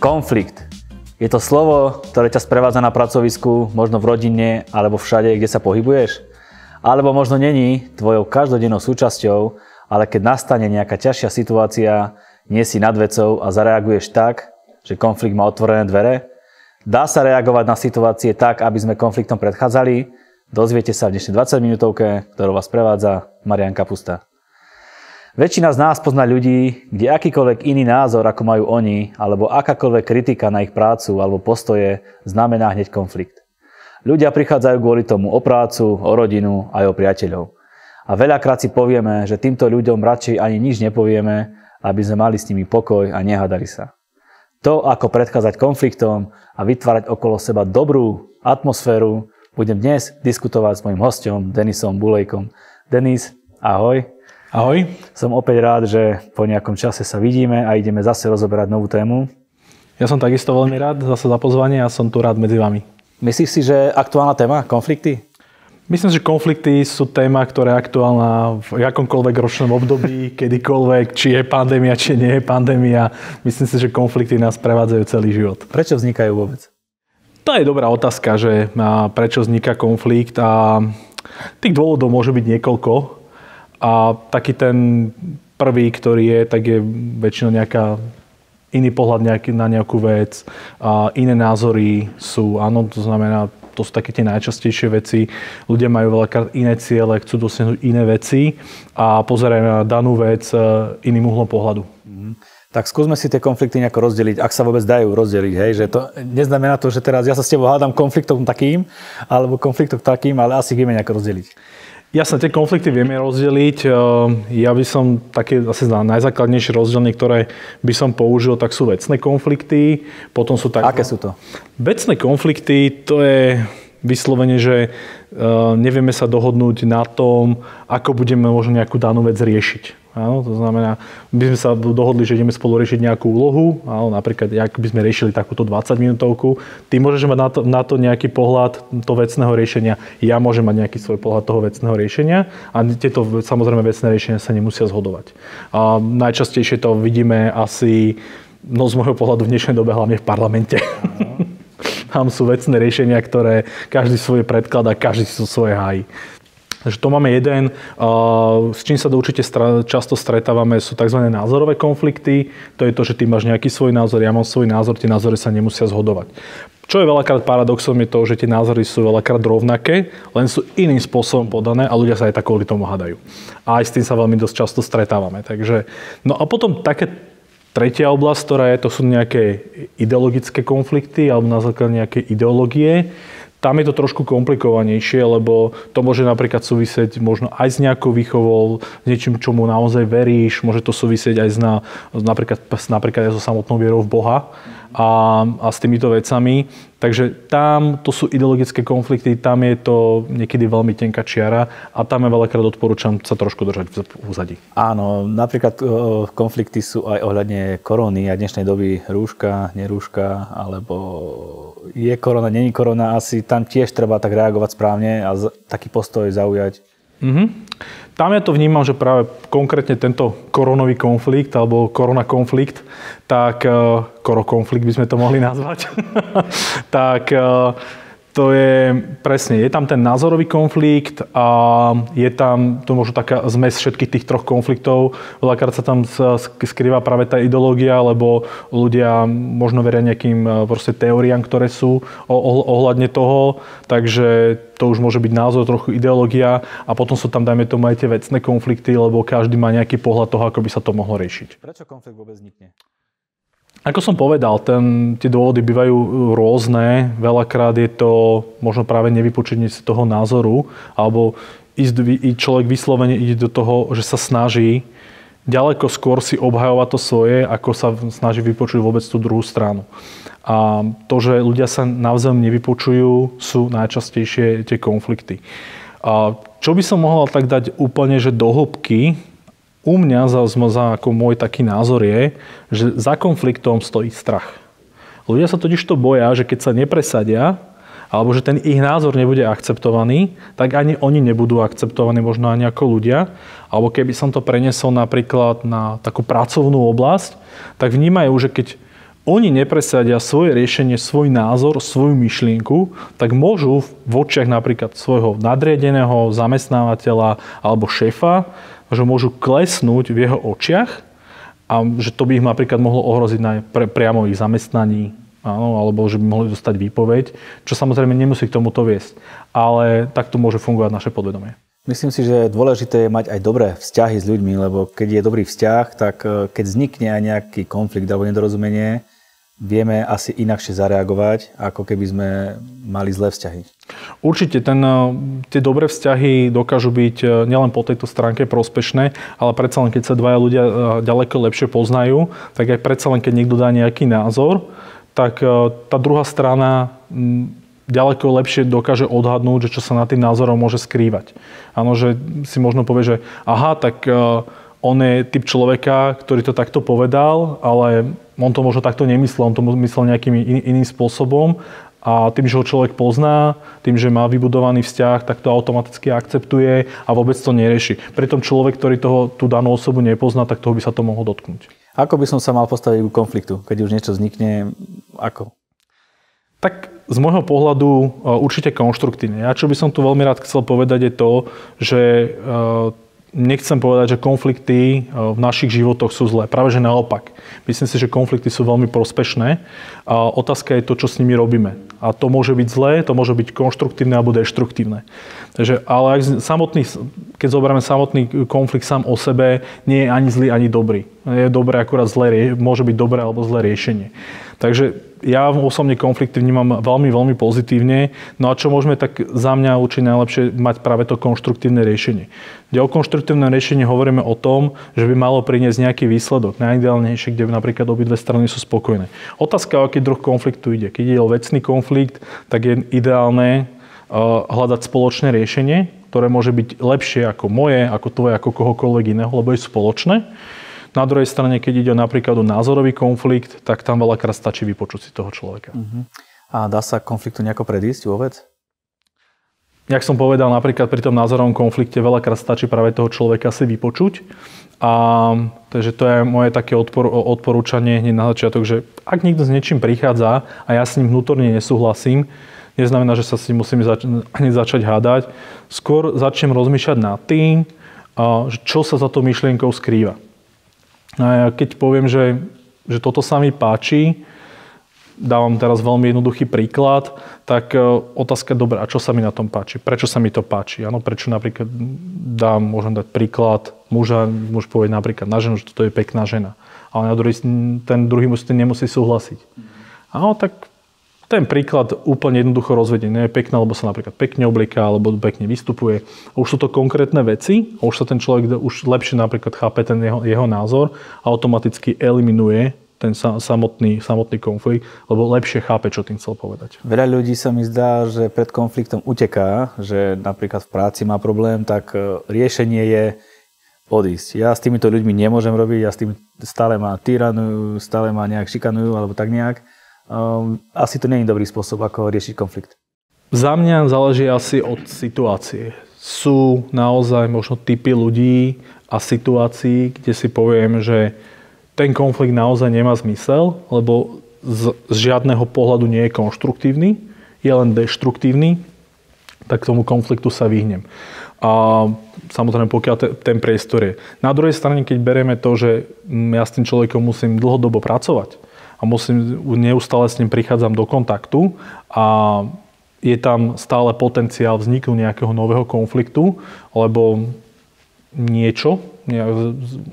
Konflikt. Je to slovo, ktoré ťa sprevádza na pracovisku, možno v rodine alebo všade, kde sa pohybuješ? Alebo možno není tvojou každodennou súčasťou, ale keď nastane nejaká ťažšia situácia, nie si nad vecou a zareaguješ tak, že konflikt má otvorené dvere? Dá sa reagovať na situácie tak, aby sme konfliktom predchádzali? Dozviete sa v dnešnej 20 minútovke, ktorou vás prevádza Marian Kapusta. Väčšina z nás pozná ľudí, kde akýkoľvek iný názor, ako majú oni, alebo akákoľvek kritika na ich prácu alebo postoje, znamená hneď konflikt. Ľudia prichádzajú kvôli tomu o prácu, o rodinu aj o priateľov. A veľakrát si povieme, že týmto ľuďom radšej ani nič nepovieme, aby sme mali s nimi pokoj a nehádali sa. To, ako predchádzať konfliktom a vytvárať okolo seba dobrú atmosféru, budem dnes diskutovať s mojim hostom Denisom Bulejkom. Denis, ahoj. Ahoj. Som opäť rád, že po nejakom čase sa vidíme a ideme zase rozoberať novú tému. Ja som takisto veľmi rád zase za pozvanie a som tu rád medzi vami. Myslíš si, že aktuálna téma, konflikty? Myslím, že konflikty sú téma, ktorá je aktuálna v akomkoľvek ročnom období, kedykoľvek, či je pandémia, či nie je pandémia. Myslím si, že konflikty nás prevádzajú celý život. Prečo vznikajú vôbec? To je dobrá otázka, že prečo vzniká konflikt a tých dôvodov môže byť niekoľko. A taký ten prvý, ktorý je, tak je väčšinou nejaká iný pohľad nejaký, na nejakú vec, a iné názory sú, áno, to znamená, to sú také tie najčastejšie veci. Ľudia majú veľakrát iné ciele, chcú dosiahnuť iné veci a pozerajú na danú vec e, iným uhlom pohľadu. Mm. Tak skúsme si tie konflikty nejako rozdeliť, ak sa vôbec dajú rozdeliť. Hej? Že to neznamená to, že teraz ja sa s tebou hádam konfliktom takým, alebo konfliktom takým, ale asi vieme nejako rozdeliť. Jasne, tie konflikty vieme rozdeliť. Ehm, ja by som také asi najzákladnejšie rozdelenie, ktoré by som použil, tak sú vecné konflikty. Potom sú tak... Aké sú to? Vecné konflikty, to je vyslovene, že ehm, nevieme sa dohodnúť na tom, ako budeme možno nejakú danú vec riešiť. Áno, to znamená, by sme sa dohodli, že ideme spolu riešiť nejakú úlohu, áno, napríklad, ak by sme riešili takúto 20 minútovku, ty môžeš mať na to, na to nejaký pohľad to vecného riešenia, ja môžem mať nejaký svoj pohľad toho vecného riešenia a tieto samozrejme vecné riešenia sa nemusia zhodovať. A najčastejšie to vidíme asi, no z môjho pohľadu v dnešnej dobe hlavne v parlamente. Tam sú vecné riešenia, ktoré každý svoje predkladá, každý si svoje hájí. Takže to máme jeden. S čím sa určite často stretávame sú tzv. názorové konflikty. To je to, že ty máš nejaký svoj názor, ja mám svoj názor, tie názory sa nemusia zhodovať. Čo je veľakrát paradoxom je to, že tie názory sú veľakrát rovnaké, len sú iným spôsobom podané a ľudia sa aj tak kvôli tomu hadajú. A aj s tým sa veľmi dosť často stretávame. Takže, no a potom také tretia oblasť, ktorá je, to sú nejaké ideologické konflikty alebo na základe nejakej ideológie. Tam je to trošku komplikovanejšie, lebo to môže napríklad súvisieť možno aj s nejakou výchovou, s niečím, čomu naozaj veríš, môže to súvisieť aj s na, napríklad, napríklad aj so samotnou vierou v Boha a, a s týmito vecami. Takže tam to sú ideologické konflikty, tam je to niekedy veľmi tenká čiara a tam je veľakrát odporúčam sa trošku držať v úzadí. Áno, napríklad konflikty sú aj ohľadne korony a dnešnej doby rúška, nerúška, alebo je korona, není korona, asi tam tiež treba tak reagovať správne a taký postoj zaujať. Mm-hmm. Tam ja to vnímam, že práve konkrétne tento koronový konflikt alebo korona konflikt, tak uh, korokonflikt by sme to mohli nazvať, tak uh, to je presne, je tam ten názorový konflikt a je tam to možno taká zmes všetkých tých troch konfliktov. Veľakrát sa tam skrýva práve tá ideológia, lebo ľudia možno veria nejakým e, proste teóriám, ktoré sú ohľadne toho, takže to už môže byť názor, trochu ideológia a potom sú tam, dajme tomu, aj tie vecné konflikty, lebo každý má nejaký pohľad toho, ako by sa to mohlo riešiť. Prečo konflikt vôbec vznikne? Ako som povedal, ten, tie dôvody bývajú rôzne. Veľakrát je to možno práve nevypočenie si toho názoru, alebo ísť, človek vyslovene ide do toho, že sa snaží ďaleko skôr si obhajovať to svoje, ako sa snaží vypočuť vôbec tú druhú stranu. A to, že ľudia sa navzájom nevypočujú, sú najčastejšie tie konflikty. A čo by som mohol tak dať úplne, že do hĺbky, u mňa za, za ako môj taký názor je, že za konfliktom stojí strach. Ľudia sa totiž to boja, že keď sa nepresadia, alebo že ten ich názor nebude akceptovaný, tak ani oni nebudú akceptovaní možno ani ako ľudia. Alebo keby som to prenesol napríklad na takú pracovnú oblasť, tak vnímajú, že keď oni nepresadia svoje riešenie, svoj názor, svoju myšlienku, tak môžu v očiach napríklad svojho nadriadeného zamestnávateľa alebo šéfa, že môžu klesnúť v jeho očiach a že to by ich napríklad mohlo ohroziť na pre, priamo ich zamestnaní, áno, alebo že by mohli dostať výpoveď, čo samozrejme nemusí k tomuto viesť. Ale takto môže fungovať naše podvedomie. Myslím si, že dôležité je mať aj dobré vzťahy s ľuďmi, lebo keď je dobrý vzťah, tak e, keď vznikne aj nejaký konflikt alebo nedorozumenie, vieme asi inakšie zareagovať, ako keby sme mali zlé vzťahy. Určite ten, e, tie dobré vzťahy dokážu byť e, nielen po tejto stránke prospešné, ale predsa len keď sa dvaja ľudia ďaleko lepšie poznajú, tak aj predsa len keď niekto dá nejaký názor, tak tá druhá strana ďaleko lepšie dokáže odhadnúť, že čo sa na tým názorom môže skrývať. Áno, že si možno povie, že aha, tak e, on je typ človeka, ktorý to takto povedal, ale on to možno takto nemyslel, on to myslel nejakým iným spôsobom a tým, že ho človek pozná, tým, že má vybudovaný vzťah, tak to automaticky akceptuje a vôbec to nerieši. Pritom človek, ktorý toho, tú danú osobu nepozná, tak toho by sa to mohol dotknúť. Ako by som sa mal postaviť k konfliktu, keď už niečo vznikne? Ako? Tak z môjho pohľadu e, určite konštruktívne. Ja čo by som tu veľmi rád chcel povedať je to, že e, nechcem povedať, že konflikty e, v našich životoch sú zlé. Práve že naopak. Myslím si, že konflikty sú veľmi prospešné. A otázka je to, čo s nimi robíme. A to môže byť zlé, to môže byť konštruktívne alebo deštruktívne. Takže, ale ak samotný, keď zoberieme samotný konflikt sám o sebe, nie je ani zlý, ani dobrý. Je dobré, akurát zlé, môže byť dobré alebo zlé riešenie. Takže ja osobne konflikty vnímam veľmi, veľmi pozitívne. No a čo môžeme, tak za mňa určite najlepšie mať práve to konštruktívne riešenie. Kde o konštruktívne riešenie hovoríme o tom, že by malo priniesť nejaký výsledok, najideálnejšie, kde napríklad obidve strany sú spokojné. Otázka, o aký druh konfliktu ide. Keď ide o vecný konflikt, tak je ideálne uh, hľadať spoločné riešenie, ktoré môže byť lepšie ako moje, ako tvoje, ako kohokoľvek iného, lebo je spoločné. Na druhej strane, keď ide napríklad o názorový konflikt, tak tam veľakrát stačí vypočuť si toho človeka. Uh-huh. A dá sa konfliktu nejako predísť vôbec? Jak som povedal, napríklad pri tom názorovom konflikte veľakrát stačí práve toho človeka si vypočuť. A takže to je moje také odpor, odporúčanie hneď na začiatok, že ak niekto s niečím prichádza a ja s ním vnútorne nesúhlasím, neznamená, že sa s ním musím zač- hneď začať hádať. Skôr začnem rozmýšľať nad tým, čo sa za to myšlienkou skrýva. A ja keď poviem, že, že toto sa mi páči, dávam teraz veľmi jednoduchý príklad, tak e, otázka, dobre, a čo sa mi na tom páči? Prečo sa mi to páči? Ano, prečo napríklad dám, môžem dať príklad muža, muž povie napríklad na ženu, že toto je pekná žena. Ale na druhý, ten druhý muž nemusí súhlasiť. Áno, tak ten príklad úplne jednoducho rozvedený. Je pekná, lebo sa napríklad pekne oblieka, alebo pekne vystupuje. A už sú to konkrétne veci, a už sa ten človek už lepšie napríklad chápe ten jeho, jeho názor automaticky eliminuje ten samotný, samotný konflikt, lebo lepšie chápe, čo tým chcel povedať. Veľa ľudí sa mi zdá, že pred konfliktom uteká, že napríklad v práci má problém, tak e, riešenie je odísť. Ja s týmito ľuďmi nemôžem robiť, ja s tým stále ma tyranujú, stále ma nejak šikanujú alebo tak nejak um, asi to nie je dobrý spôsob, ako riešiť konflikt. Za mňa záleží asi od situácie. Sú naozaj možno typy ľudí a situácií, kde si poviem, že ten konflikt naozaj nemá zmysel, lebo z, z žiadneho pohľadu nie je konštruktívny, je len deštruktívny, tak tomu konfliktu sa vyhnem. A samozrejme, pokiaľ te, ten priestor je. Na druhej strane, keď berieme to, že ja s tým človekom musím dlhodobo pracovať, a musím, neustále s ním prichádzam do kontaktu a je tam stále potenciál vzniku nejakého nového konfliktu, lebo niečo,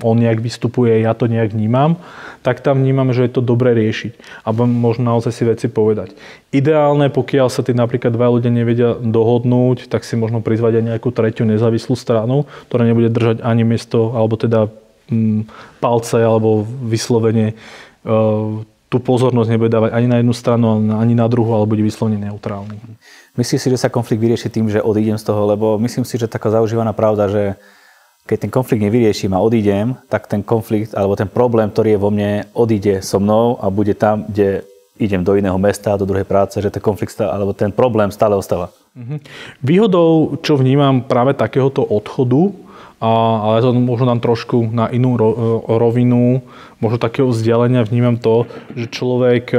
on nejak vystupuje, ja to nejak vnímam, tak tam vnímam, že je to dobré riešiť. A možno naozaj si veci povedať. Ideálne, pokiaľ sa tí napríklad dva ľudia nevedia dohodnúť, tak si možno prizvať aj nejakú tretiu nezávislú stranu, ktorá nebude držať ani miesto, alebo teda mm, palce, alebo vyslovene e, tú pozornosť nebude dávať ani na jednu stranu, ani na druhú, ale bude vyslovene neutrálny. Myslíš si, že sa konflikt vyrieši tým, že odídem z toho? Lebo myslím si, že taká zaužívaná pravda, že keď ten konflikt nevyrieším a odídem, tak ten konflikt alebo ten problém, ktorý je vo mne, odíde so mnou a bude tam, kde idem do iného mesta, do druhej práce, že ten konflikt stále, alebo ten problém stále ostáva. Mhm. Výhodou, čo vnímam práve takéhoto odchodu, ale to možno nám trošku na inú rovinu, možno takého vzdialenia vnímam to, že človek,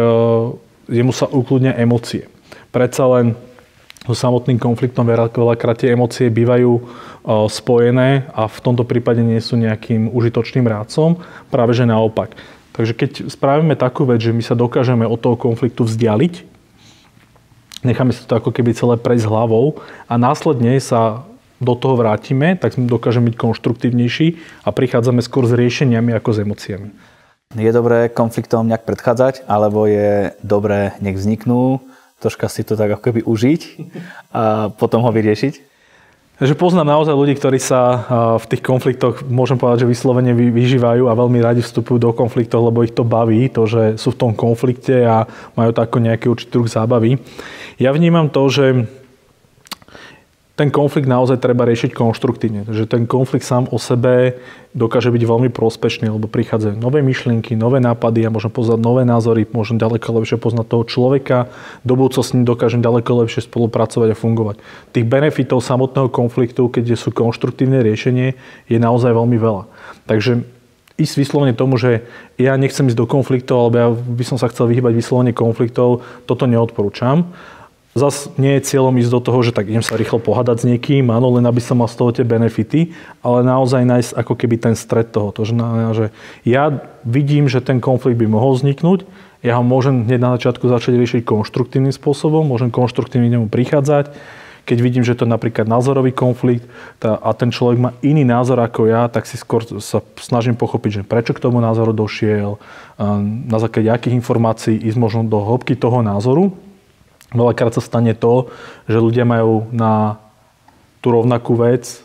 jemu sa ukludnia emócie. Predsa len so samotným konfliktom veľakrát tie emócie bývajú spojené a v tomto prípade nie sú nejakým užitočným rádcom, práve že naopak. Takže keď spravíme takú vec, že my sa dokážeme od toho konfliktu vzdialiť, necháme si to ako keby celé prejsť hlavou a následne sa do toho vrátime, tak dokážeme byť konštruktívnejší a prichádzame skôr s riešeniami ako s emóciami. Je dobré konfliktom nejak predchádzať, alebo je dobré, nech vzniknú, troška si to tak ako keby užiť a potom ho vyriešiť? Takže poznám naozaj ľudí, ktorí sa v tých konfliktoch, môžem povedať, že vyslovene vyžívajú a veľmi radi vstupujú do konfliktov, lebo ich to baví, to, že sú v tom konflikte a majú to ako nejaký určitý druh zábavy. Ja vnímam to, že ten konflikt naozaj treba riešiť konštruktívne. Takže ten konflikt sám o sebe dokáže byť veľmi prospešný, lebo prichádzajú nové myšlienky, nové nápady a môžem poznať nové názory, môžem ďaleko lepšie poznať toho človeka, do ním dokážem ďaleko lepšie spolupracovať a fungovať. Tých benefitov samotného konfliktu, keď sú konštruktívne riešenie, je naozaj veľmi veľa. Takže ísť vyslovene tomu, že ja nechcem ísť do konfliktov, alebo ja by som sa chcel vyhybať vyslovene konfliktov, toto neodporúčam. Zas nie je cieľom ísť do toho, že tak idem sa rýchlo pohádať s niekým, áno, len aby som mal z toho tie benefity, ale naozaj nájsť ako keby ten stred toho. To znamená, že ja vidím, že ten konflikt by mohol vzniknúť, ja ho môžem hneď na začiatku začať riešiť konštruktívnym spôsobom, môžem konštruktívne nemu prichádzať, keď vidím, že to je napríklad názorový konflikt a ten človek má iný názor ako ja, tak si skôr sa snažím pochopiť, že prečo k tomu názoru došiel, na základe akých informácií ísť možno do hĺbky toho názoru Veľakrát sa stane to, že ľudia majú na tú rovnakú vec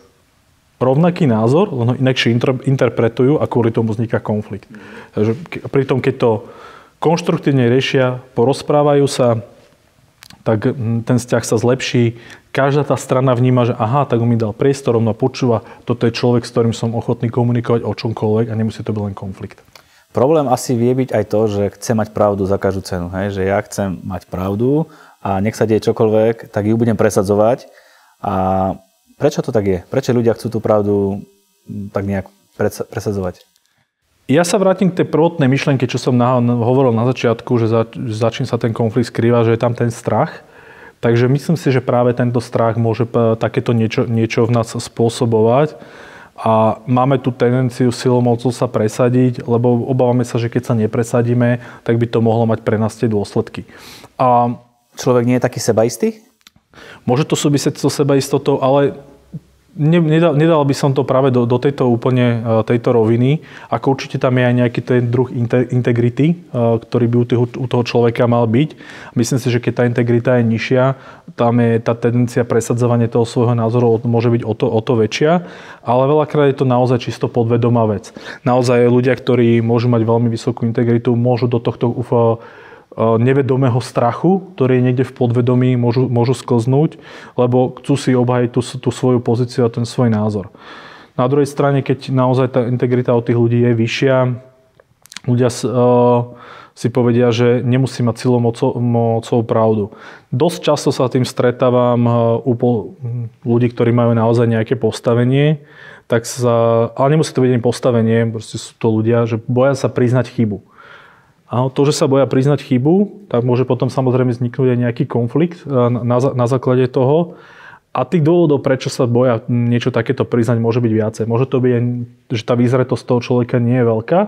rovnaký názor, len ho inakšie interpretujú a kvôli tomu vzniká konflikt. Takže pritom, keď to konštruktívne riešia, porozprávajú sa, tak ten vzťah sa zlepší. Každá tá strana vníma, že aha, tak on mi dal priestor, on ma počúva, toto je človek, s ktorým som ochotný komunikovať o čomkoľvek a nemusí to byť len konflikt. Problém asi vie byť aj to, že chce mať pravdu za každú cenu. Hej? Že ja chcem mať pravdu a nech sa deje čokoľvek, tak ju budem presadzovať. A prečo to tak je? Prečo ľudia chcú tú pravdu tak nejak presadzovať? Ja sa vrátim k tej prvotnej myšlenke, čo som hovoril na začiatku, že začín sa ten konflikt skrývať, že je tam ten strach. Takže myslím si, že práve tento strach môže takéto niečo, niečo v nás spôsobovať. A máme tu tendenciu silou mocou sa presadiť, lebo obávame sa, že keď sa nepresadíme, tak by to mohlo mať pre nás tie dôsledky. A človek nie je taký sebaistý? Môže to súvisieť so sebaistotou, ale nedal, nedal by som to práve do, do tejto úplne e, tejto roviny, ako určite tam je aj nejaký ten druh integrity, e, ktorý by u toho, u toho človeka mal byť. Myslím si, že keď tá integrita je nižšia, tam je tá tendencia presadzovania toho svojho názoru môže byť o to, o to väčšia, ale veľakrát je to naozaj čisto podvedomá vec. Naozaj ľudia, ktorí môžu mať veľmi vysokú integritu, môžu do tohto Eh, nevedomého strachu, ktorý je niekde v podvedomí, môžu, môžu sklznúť, lebo chcú si obhajiť tú, tú svoju pozíciu a ten svoj názor. Na druhej strane, keď naozaj tá integrita od tých ľudí je vyššia, ľudia uh, si povedia, že nemusí mať silou mocou pravdu. Dosť často sa tým stretávam uh, u ľudí, ktorí majú naozaj nejaké postavenie, tak sa, ale nemusí to byť postavenie, proste sú to ľudia, že boja sa priznať chybu. A to, že sa boja priznať chybu, tak môže potom samozrejme vzniknúť aj nejaký konflikt e, na, na základe toho. A tých dôvodov, prečo sa boja niečo takéto priznať, môže byť viacej. Môže to byť že tá výzretosť toho človeka nie je veľká,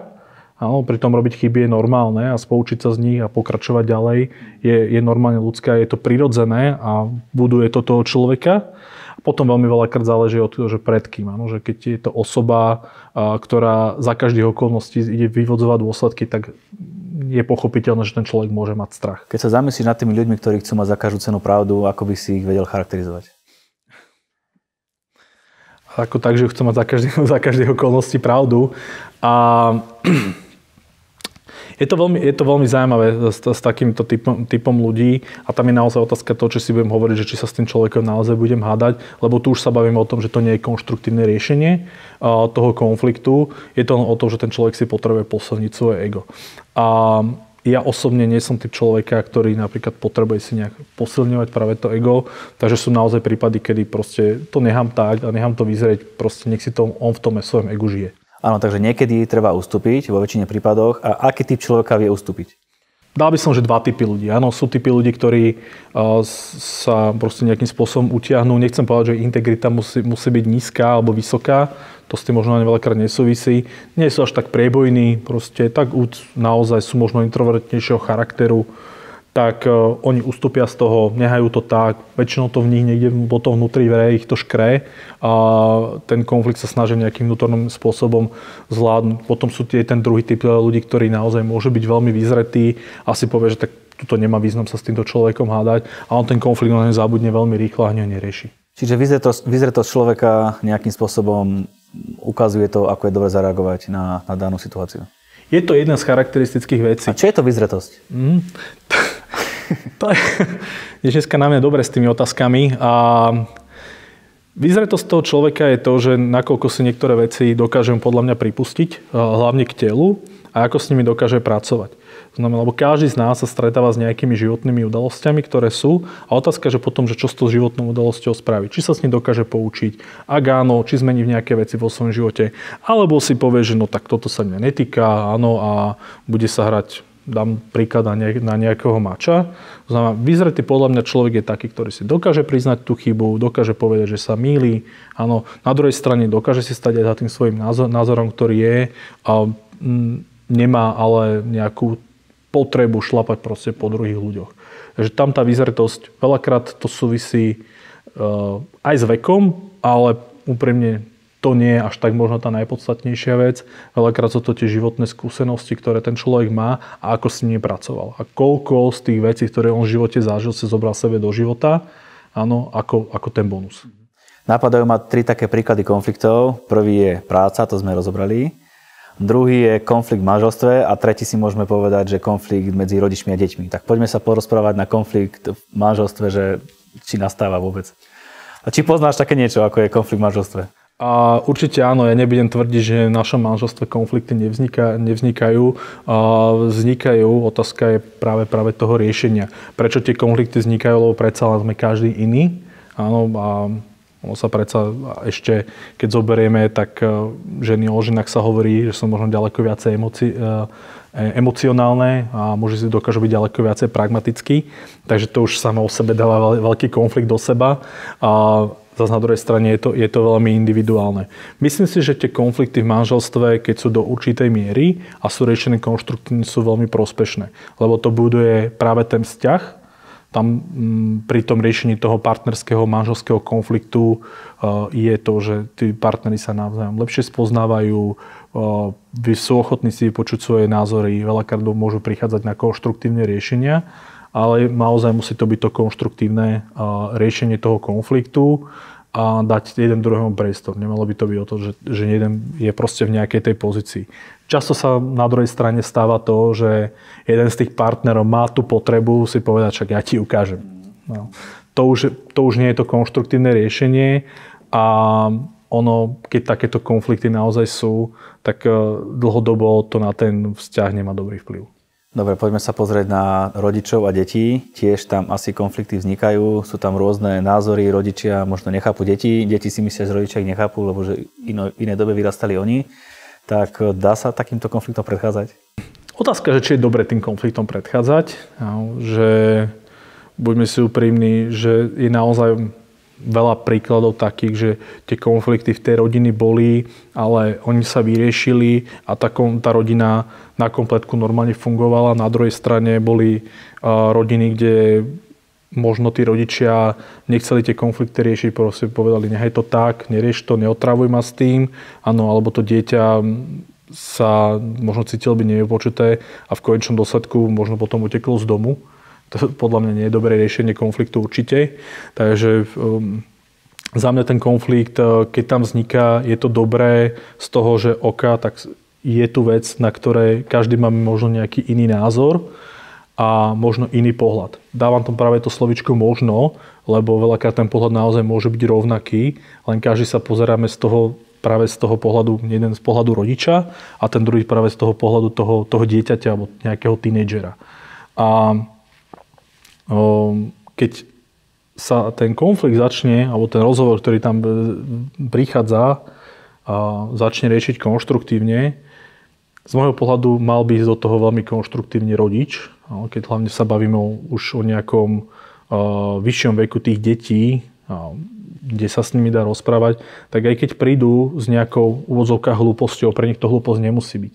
Áno, pritom robiť chyby je normálne a spoučiť sa z nich a pokračovať ďalej je, je normálne ľudské, je to prirodzené a buduje to toho človeka. A potom veľmi veľakrát záleží od toho, že pred kým. Áno, že keď je to osoba, ktorá za každých okolností ide vyvodzovať dôsledky, tak je pochopiteľné, že ten človek môže mať strach. Keď sa zamyslíš nad tými ľuďmi, ktorí chcú mať za každú cenu pravdu, ako by si ich vedel charakterizovať? Ako tak, že chcú mať za každých, za každých okolností pravdu. A je to veľmi, je to veľmi zaujímavé s, s takýmto typom, typom ľudí a tam je naozaj otázka to, či si budem hovoriť, že či sa s tým človekom naozaj budem hádať, lebo tu už sa bavíme o tom, že to nie je konštruktívne riešenie toho konfliktu. Je to len o tom, že ten človek si potrebuje posilniť svoje ego. A ja osobne nie som typ človeka, ktorý napríklad potrebuje si nejak posilňovať práve to ego, takže sú naozaj prípady, kedy proste to nechám tak a nechám to vyzrieť, proste nech si to on v tom svojom egu žije. Áno, takže niekedy treba ustúpiť vo väčšine prípadoch. A aký typ človeka vie ustúpiť? Dal by som, že dva typy ľudí. Áno, sú typy ľudí, ktorí uh, sa proste nejakým spôsobom utiahnú. Nechcem povedať, že integrita musí, musí byť nízka alebo vysoká. To s tým možno ani veľakrát nesúvisí. Nie sú až tak priebojní, proste tak naozaj sú možno introvertnejšieho charakteru tak uh, oni ustúpia z toho, nehajú to tak, väčšinou to v nich niekde potom vnútri vere ich to škre a ten konflikt sa snažia nejakým vnútorným spôsobom zvládnuť. Potom sú tie, ten druhý typ ľudí, ktorí naozaj môžu byť veľmi vyzretí a si povie, že tak tuto nemá význam sa s týmto človekom hádať a on ten konflikt na zabudne veľmi rýchlo a ho nerieši. Čiže vyzretosť, vyzretosť človeka nejakým spôsobom ukazuje to, ako je dobre zareagovať na, na danú situáciu. Je to jedna z charakteristických vecí. A čo je to vyzretosť? Mm, to je, je dneska na mňa dobre s tými otázkami. A Vyzretosť toho človeka je to, že nakoľko si niektoré veci dokážem podľa mňa pripustiť, hlavne k telu, a ako s nimi dokáže pracovať. Znamená, lebo každý z nás sa stretáva s nejakými životnými udalosťami, ktoré sú a otázka, že potom, že čo s tou životnou udalosťou spraví. Či sa s ním dokáže poučiť, ak áno, či zmení v nejaké veci vo svojom živote, alebo si povie, že no tak toto sa mňa netýka, áno, a bude sa hrať dám príklad na nejakého mača. Znamená, vyzretý podľa mňa človek je taký, ktorý si dokáže priznať tú chybu, dokáže povedať, že sa míli. Áno, na druhej strane dokáže si stať aj za tým svojim názorom, ktorý je a mm, nemá ale nejakú potrebu šlapať proste po druhých ľuďoch. Takže tam tá vyzretosť, veľakrát to súvisí uh, aj s vekom, ale úprimne to nie je až tak možno tá najpodstatnejšia vec. Veľakrát sú to tie životné skúsenosti, ktoré ten človek má a ako s nimi pracoval. A koľko z tých vecí, ktoré on v živote zažil, sa zobral sebe do života, áno, ako, ako ten bonus. Napadajú ma tri také príklady konfliktov. Prvý je práca, to sme rozobrali. Druhý je konflikt v manželstve a tretí si môžeme povedať, že konflikt medzi rodičmi a deťmi. Tak poďme sa porozprávať na konflikt v manželstve, že či nastáva vôbec. A či poznáš také niečo, ako je konflikt v manželstve? A určite áno, ja nebudem tvrdiť, že v našom manželstve konflikty nevznika, nevznikajú. A vznikajú, otázka je práve, práve toho riešenia. Prečo tie konflikty vznikajú, lebo predsa len sme každý iný. Áno, a ono sa predsa ešte, keď zoberieme, tak e, ženy o ženách sa hovorí, že sú možno ďaleko viacej emoci, e, e, emocionálne a muži si dokážu byť ďaleko viacej pragmatickí. Takže to už samo o sebe dáva veľký konflikt do seba. A Zase na druhej strane je to, je to veľmi individuálne. Myslím si, že tie konflikty v manželstve, keď sú do určitej miery a sú riešené konštruktívne, sú veľmi prospešné. Lebo to buduje práve ten vzťah, tam mm, pri tom riešení toho partnerského manželského konfliktu uh, je to, že tí partnery sa navzájom lepšie spoznávajú, uh, sú ochotní si vypočuť svoje názory, veľakrát môžu prichádzať na konštruktívne riešenia ale naozaj musí to byť to konštruktívne riešenie toho konfliktu a dať jeden druhému priestor. Nemalo by to byť o to, že, že jeden je proste v nejakej tej pozícii. Často sa na druhej strane stáva to, že jeden z tých partnerov má tú potrebu si povedať, však ja ti ukážem. No. To, už, to už nie je to konštruktívne riešenie a ono, keď takéto konflikty naozaj sú, tak e, dlhodobo to na ten vzťah nemá dobrý vplyv. Dobre, poďme sa pozrieť na rodičov a detí. Tiež tam asi konflikty vznikajú, sú tam rôzne názory, rodičia možno nechápu deti, deti si myslia, že rodičia ich nechápu, lebo že ino, iné dobe vyrastali oni. Tak e, dá sa takýmto konfliktom predchádzať? Otázka, že či je dobre tým konfliktom predchádzať, že buďme si úprimní, že je naozaj veľa príkladov takých, že tie konflikty v tej rodiny boli, ale oni sa vyriešili a tá, tá rodina na kompletku normálne fungovala. Na druhej strane boli rodiny, kde možno tí rodičia nechceli tie konflikty riešiť, proste povedali, nechaj to tak, nerieš to, neotravuj ma s tým, áno, alebo to dieťa sa možno cítilo byť nevypočuté a v konečnom dôsledku možno potom uteklo z domu to podľa mňa nie je dobré riešenie konfliktu určite. Takže um, za mňa ten konflikt, uh, keď tam vzniká, je to dobré z toho, že oka, tak je tu vec, na ktorej každý máme možno nejaký iný názor a možno iný pohľad. Dávam tam práve to slovičko možno, lebo veľakrát ten pohľad naozaj môže byť rovnaký, len každý sa pozeráme z toho práve z toho pohľadu, jeden z pohľadu rodiča a ten druhý práve z toho pohľadu toho, toho dieťaťa alebo nejakého tínedžera. A keď sa ten konflikt začne, alebo ten rozhovor, ktorý tam e, prichádza, a začne riešiť konštruktívne, z môjho pohľadu mal byť do toho veľmi konštruktívny rodič, keď hlavne sa bavíme už o nejakom vyššom veku tých detí, kde sa s nimi dá rozprávať, tak aj keď prídu s nejakou úvodzovkou hlúposťou, pre nich to hlúposť nemusí byť.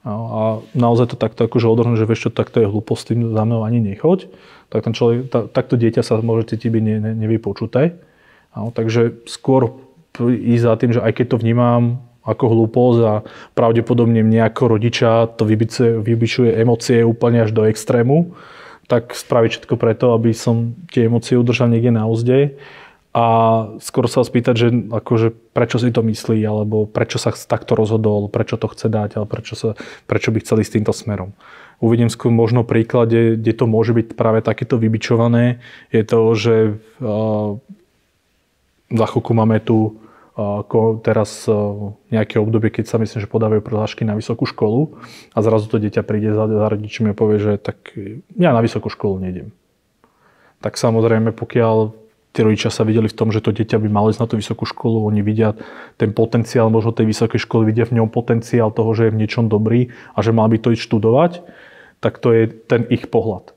A naozaj to takto akože odhrnú, že vieš čo, takto je hlúposť, tým za mnou ani nechoď, tak ten človek, tá, takto dieťa sa môže cítiť byť ne, ne, nevypočuté. takže skôr ísť za tým, že aj keď to vnímam ako hlúposť a pravdepodobne mne ako rodiča to vybičuje emócie úplne až do extrému, tak spraviť všetko preto, aby som tie emócie udržal niekde na úzde a skôr sa spýtať, že akože prečo si to myslí, alebo prečo sa takto rozhodol, prečo to chce dať, alebo prečo, sa, prečo by chceli s týmto smerom. Uvidím skôr možno príklade, kde to môže byť práve takéto vybičované, je to, že uh, za chvíľku máme tu teraz nejaké obdobie, keď sa myslím, že podávajú prihlášky na vysokú školu a zrazu to dieťa príde za, za rodičmi a povie, že tak ja na vysokú školu nejdem. Tak samozrejme, pokiaľ tí rodičia sa videli v tom, že to dieťa by malo ísť na tú vysokú školu, oni vidia ten potenciál možno tej vysokej školy, vidia v ňom potenciál toho, že je v niečom dobrý a že mal by to ísť študovať, tak to je ten ich pohľad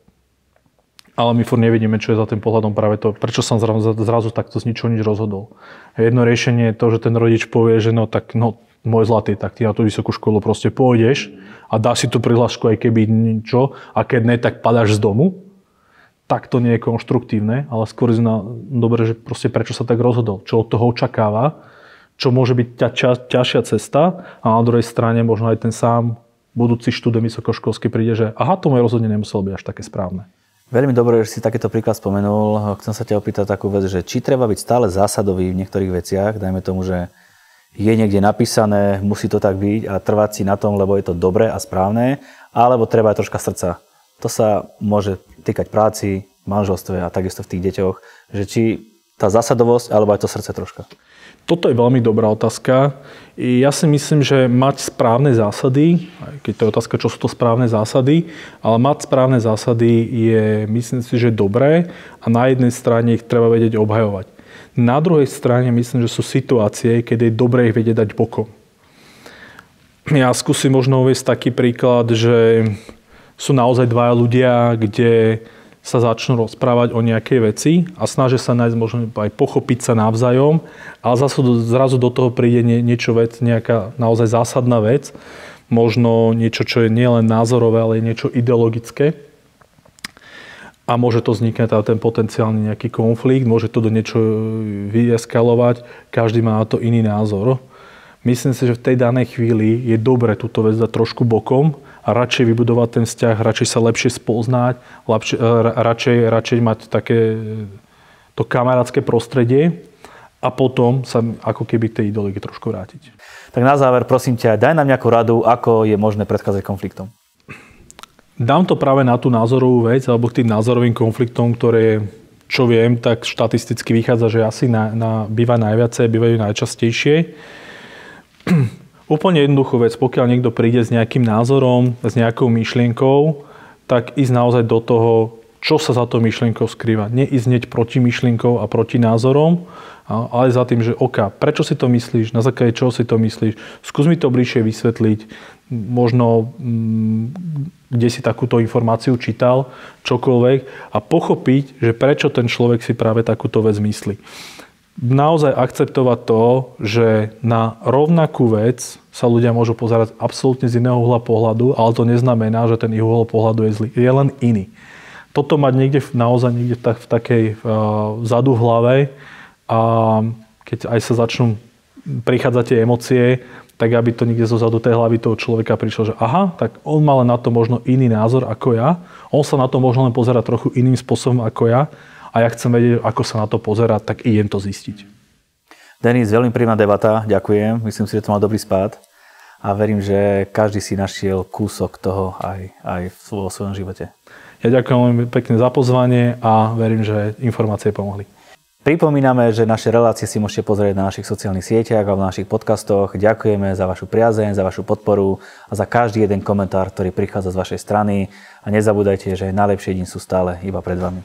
ale my furt nevidíme, čo je za tým pohľadom práve to, prečo som zrazu, zrazu takto z ničoho nič rozhodol. Jedno riešenie je to, že ten rodič povie, že no tak no, môj zlatý, tak ty na tú vysokú školu proste pôjdeš a dáš si tú prihlášku aj keby ničo a keď ne, tak padáš z domu. Tak to nie je konštruktívne, ale skôr na, dobre, že proste prečo sa tak rozhodol, čo od toho očakáva, čo môže byť ťa, ťa, ťažšia cesta a na druhej strane možno aj ten sám budúci študent vysokoškolský príde, že aha, to moje rozhodne nemuselo byť až také správne. Veľmi dobre, že si takéto príklad spomenul. Chcem sa ťa opýtať takú vec, že či treba byť stále zásadový v niektorých veciach, dajme tomu, že je niekde napísané, musí to tak byť a trvať si na tom, lebo je to dobré a správne, alebo treba aj troška srdca. To sa môže týkať práci, manželstve a takisto v tých deťoch, že či tá zásadovosť, alebo aj to srdce troška. Toto je veľmi dobrá otázka. Ja si myslím, že mať správne zásady, keď to je otázka, čo sú to správne zásady, ale mať správne zásady je, myslím si, že dobré a na jednej strane ich treba vedieť obhajovať. Na druhej strane myslím, že sú situácie, keď je dobré ich vedieť dať bokom. Ja skúsim možno uvieť taký príklad, že sú naozaj dvaja ľudia, kde sa začnú rozprávať o nejakej veci a snažia sa nájsť možno aj pochopiť sa navzájom, ale zase zrazu do toho príde nie, niečo vec, nejaká naozaj zásadná vec, možno niečo, čo je nielen názorové, ale je niečo ideologické. A môže to vzniknúť ten potenciálny nejaký konflikt, môže to do niečo vyeskalovať, každý má na to iný názor. Myslím si, že v tej danej chvíli je dobre túto vec dať trošku bokom radšej vybudovať ten vzťah, radšej sa lepšie spoznať, lepšie, e, radšej, radšej mať také to kamarátske prostredie a potom sa ako keby tej ideológie trošku vrátiť. Tak na záver, prosím ťa, daj nám nejakú radu, ako je možné predchádzať konfliktom. Dám to práve na tú názorovú vec, alebo k tým názorovým konfliktom, ktoré, čo viem, tak štatisticky vychádza, že asi na, na, býva najviacej, bývajú najčastejšie. Úplne jednoduchú vec, pokiaľ niekto príde s nejakým názorom, s nejakou myšlienkou, tak ísť naozaj do toho, čo sa za to myšlienkou skrýva. Neísť hneď proti myšlienkou a proti názorom, ale za tým, že OK, prečo si to myslíš, na základe čoho si to myslíš, skús mi to bližšie vysvetliť, možno mm, kde si takúto informáciu čítal, čokoľvek a pochopiť, že prečo ten človek si práve takúto vec myslí naozaj akceptovať to, že na rovnakú vec sa ľudia môžu pozerať absolútne z iného uhla pohľadu, ale to neznamená, že ten ich uhol pohľadu je zlý. Je len iný. Toto mať niekde naozaj niekde tak, v takej uh, vzadu v hlave a keď aj sa začnú prichádzať tie emócie, tak aby to niekde zo zadu tej hlavy toho človeka prišlo, že aha, tak on má len na to možno iný názor ako ja, on sa na to možno len pozera trochu iným spôsobom ako ja a ja chcem vedieť, ako sa na to pozerať, tak idem to zistiť. Denis, veľmi príjemná debata, ďakujem. Myslím si, že to mal dobrý spád a verím, že každý si našiel kúsok toho aj, aj vo svojom živote. Ja ďakujem veľmi pekne za pozvanie a verím, že informácie pomohli. Pripomíname, že naše relácie si môžete pozrieť na našich sociálnych sieťach alebo na našich podcastoch. Ďakujeme za vašu priazeň, za vašu podporu a za každý jeden komentár, ktorý prichádza z vašej strany. A nezabúdajte, že najlepšie dni sú stále iba pred vami.